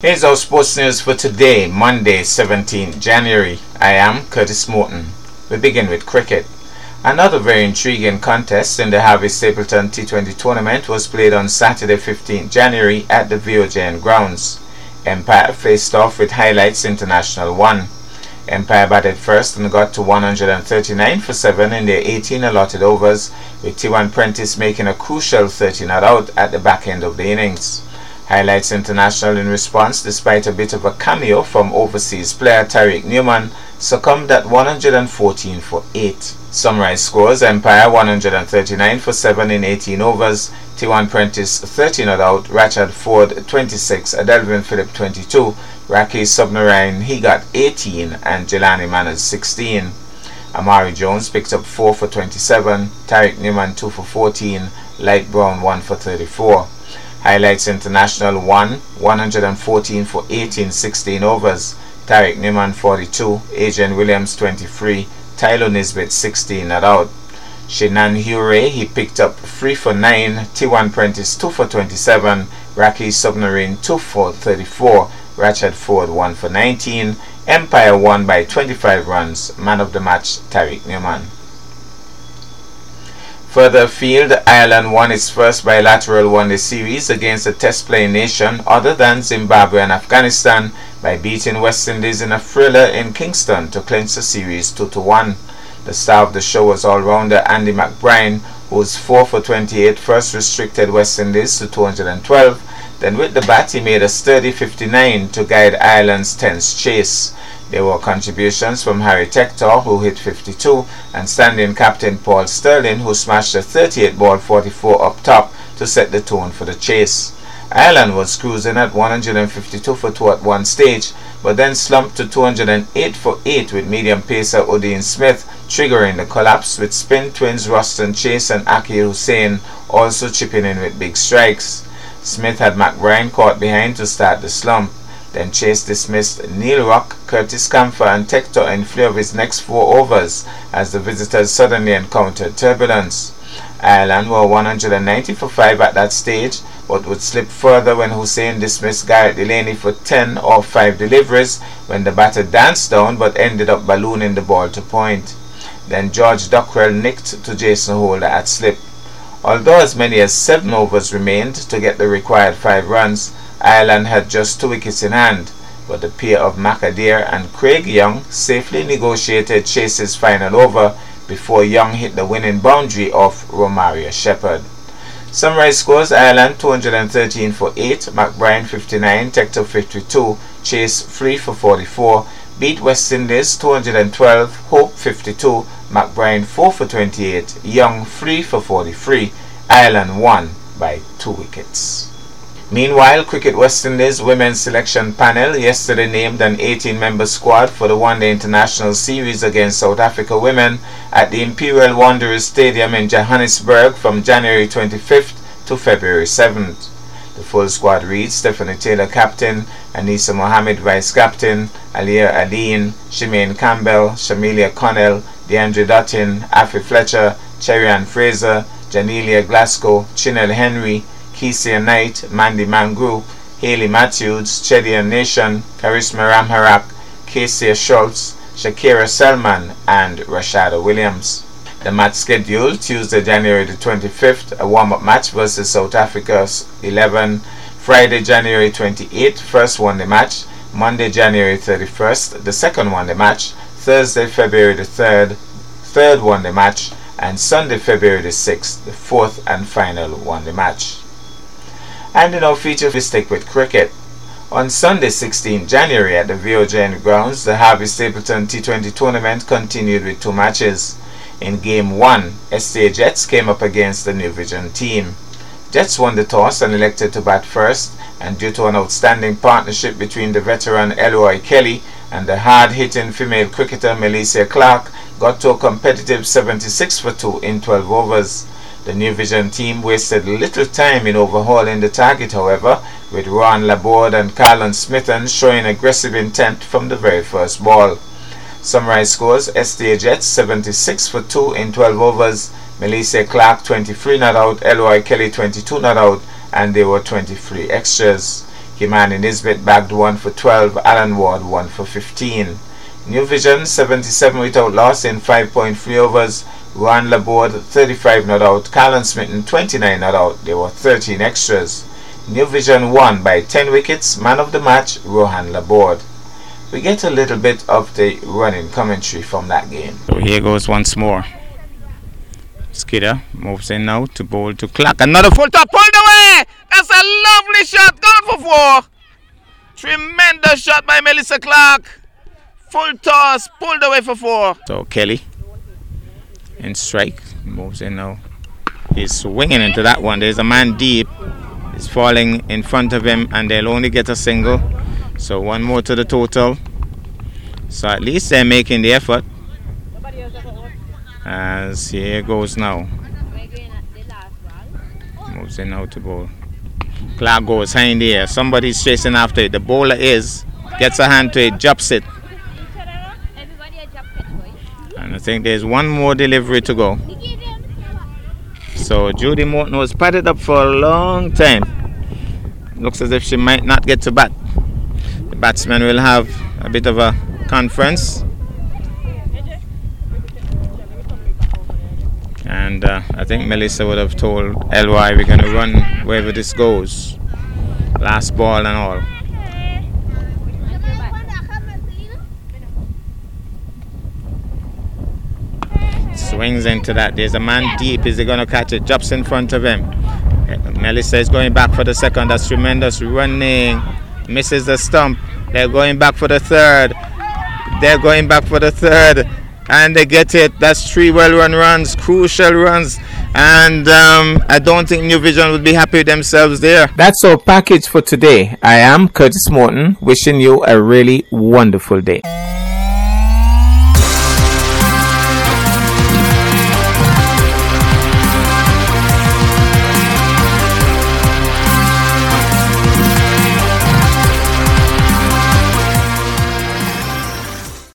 Here's our sports news for today, Monday, 17 January. I am Curtis Morton. We begin with cricket. Another very intriguing contest in the Harvey Stapleton T20 tournament was played on Saturday, 15 January at the VOJN grounds. Empire faced off with Highlights International 1. Empire batted first and got to 139 for 7 in their 18 allotted overs, with T1 Prentice making a crucial 30 not out at the back end of the innings. Highlights International in response, despite a bit of a cameo from overseas player Tariq Newman, succumbed at 114 for 8. Summarized scores Empire 139 for 7 in 18 overs, T1 Prentice 30 not out, Rachad Ford 26, Adelvin Phillip 22, Raki Submarine he got 18 and Jelani Manners 16. Amari Jones picked up 4 for 27, Tariq Newman 2 for 14, Light Brown 1 for 34. Highlights International 1, 114 for 18, 16 overs. Tariq Newman 42, Adrian Williams 23, Tyler Nisbet 16 not out. Shinan Hure, he picked up 3 for 9, T1 Prentice 2 for 27, Raki Submarine 2 for 34, Rachad Ford 1 for 19, Empire won by 25 runs, man of the match Tariq Newman. Further afield, Ireland won its first bilateral one-day series against a test-playing nation other than Zimbabwe and Afghanistan by beating West Indies in a thriller in Kingston to clinch the series 2-1. The star of the show was all-rounder Andy McBrine, whose 4 for 28 first restricted West Indies to 212. Then with the bat he made a sturdy 59 to guide Ireland's tense chase. There were contributions from Harry Tector, who hit 52, and standing captain Paul Stirling, who smashed a 38 ball 44 up top to set the tone for the chase. Ireland was cruising at 152 for 2 at one stage, but then slumped to 208 for 8 with medium pacer Odean Smith triggering the collapse with spin twins Roston Chase and Akeal Hosein also chipping in with big strikes. Smith had McBrine caught behind to start the slump. Then Chase dismissed Neil Rock, Curtis Campher and Tector in three of his next four overs as the visitors suddenly encountered turbulence. Ireland were 190 for 5 at that stage, but would slip further when Hosein dismissed Gareth Delany for 10 or 5 deliveries when the batter danced down but ended up ballooning the ball to point. Then George Dockrell nicked to Jason Holder at slip. Although as many as 7 overs remained to get the required 5 runs, Ireland had just two wickets in hand, but the pair of Mark Adair and Craig Young safely negotiated Chase's final over before Young hit the winning boundary off Romario Shepherd. Summarized scores Ireland 213 for 8, McBrine 59, Tector 52, Chase 3 for 44, beat West Indies 212, Hope 52, McBrine 4 for 28, Young 3 for 43, Ireland won by 2 wickets. Meanwhile, Cricket West Indies women's selection panel yesterday named an 18-member squad for the one-day international series against South Africa women at the Imperial Wanderers Stadium in Johannesburg from January 25th to February 7th. The full squad reads Stafanie Taylor captain, Anisa Mohammed vice captain, Aaliyah Alleyne, Shemaine Campbelle, Shamilia Connell, Deandra Dottin, Afy Fletcher, Cherry Fraser, Jannillea Glasgow, Chinelle Henry, Kycia Knight, Mandy Mangru, Hayley Matthews, Chedean Nation, Karishma Ramharack, Kaysia Schultz, Shakera Selman, and Rashada Williams. The match scheduled Tuesday, January the 25th, a warm-up match versus South Africa's 11. Friday, January 28th, first one-day match. Monday, January 31st, the second one-day match. Thursday, February the 3rd, third one-day match. And Sunday, February the 6th, the fourth and final one-day match and in our feature we stick with cricket. On Sunday 16 January at the VOJN grounds, the Harvey Stapleton T20 tournament continued with two matches. In Game 1, STA Jets came up against the New Vision team. Jets won the toss and elected to bat first, and due to an outstanding partnership between the veteran Elroy Kelly and the hard-hitting female cricketer Melissa Clark, got to a competitive 76 for 2 in 12 overs. The New Vision team wasted little time in overhauling the target, however, with Ron Laborde and Carlon Smithen showing aggressive intent from the very first ball. Summarized scores STA Jets 76 for 2 in 12 overs, Melissa Clark 23 not out, Eloy Kelly 22 not out, and there were 23 extras. Kimani Nisbet bagged one for 12, Alan Ward one for 15. New Vision 77 without loss in 5.3 overs. Juan Laborde 35 not out. Callan Smitten 29 not out. There were 13 extras. New Vision won by 10 wickets. Man of the match, Rohan Laborde. We get a little bit of the running commentary from that game. So here goes once more. Skidder moves in now to bowl to Clark. Another full top pulled away. That's a lovely shot. Gone for four. Tremendous shot by Melissa Clark. Full toss, pulled away for four. So Kelly in strike moves in now. He's swinging into that one. There's a man deep. He's falling in front of him, and they'll only get a single. So one more to the total. So at least they're making the effort. As here goes now. Moves in out to ball. Clark goes high in the air. Somebody's chasing after it. The bowler is. Gets a hand to it, drops it. And I think there's one more delivery to go. So Judy Morton was padded up for a long time. Looks as if she might not get to bat. The batsman will have a bit of a conference. And uh, I think Melissa would have told LY we're going to run wherever this goes. Last ball and all. Swings into that. There's a man deep. Is he going to catch it? Drops in front of him. Melissa is going back for the second. That's tremendous running. Misses the stump. They're going back for the third. They're going back for the third. And they get it. That's three well run runs, crucial runs. And um, I don't think New Vision would be happy with themselves there. That's our package for today. I am Curtis Morton, wishing you a really wonderful day.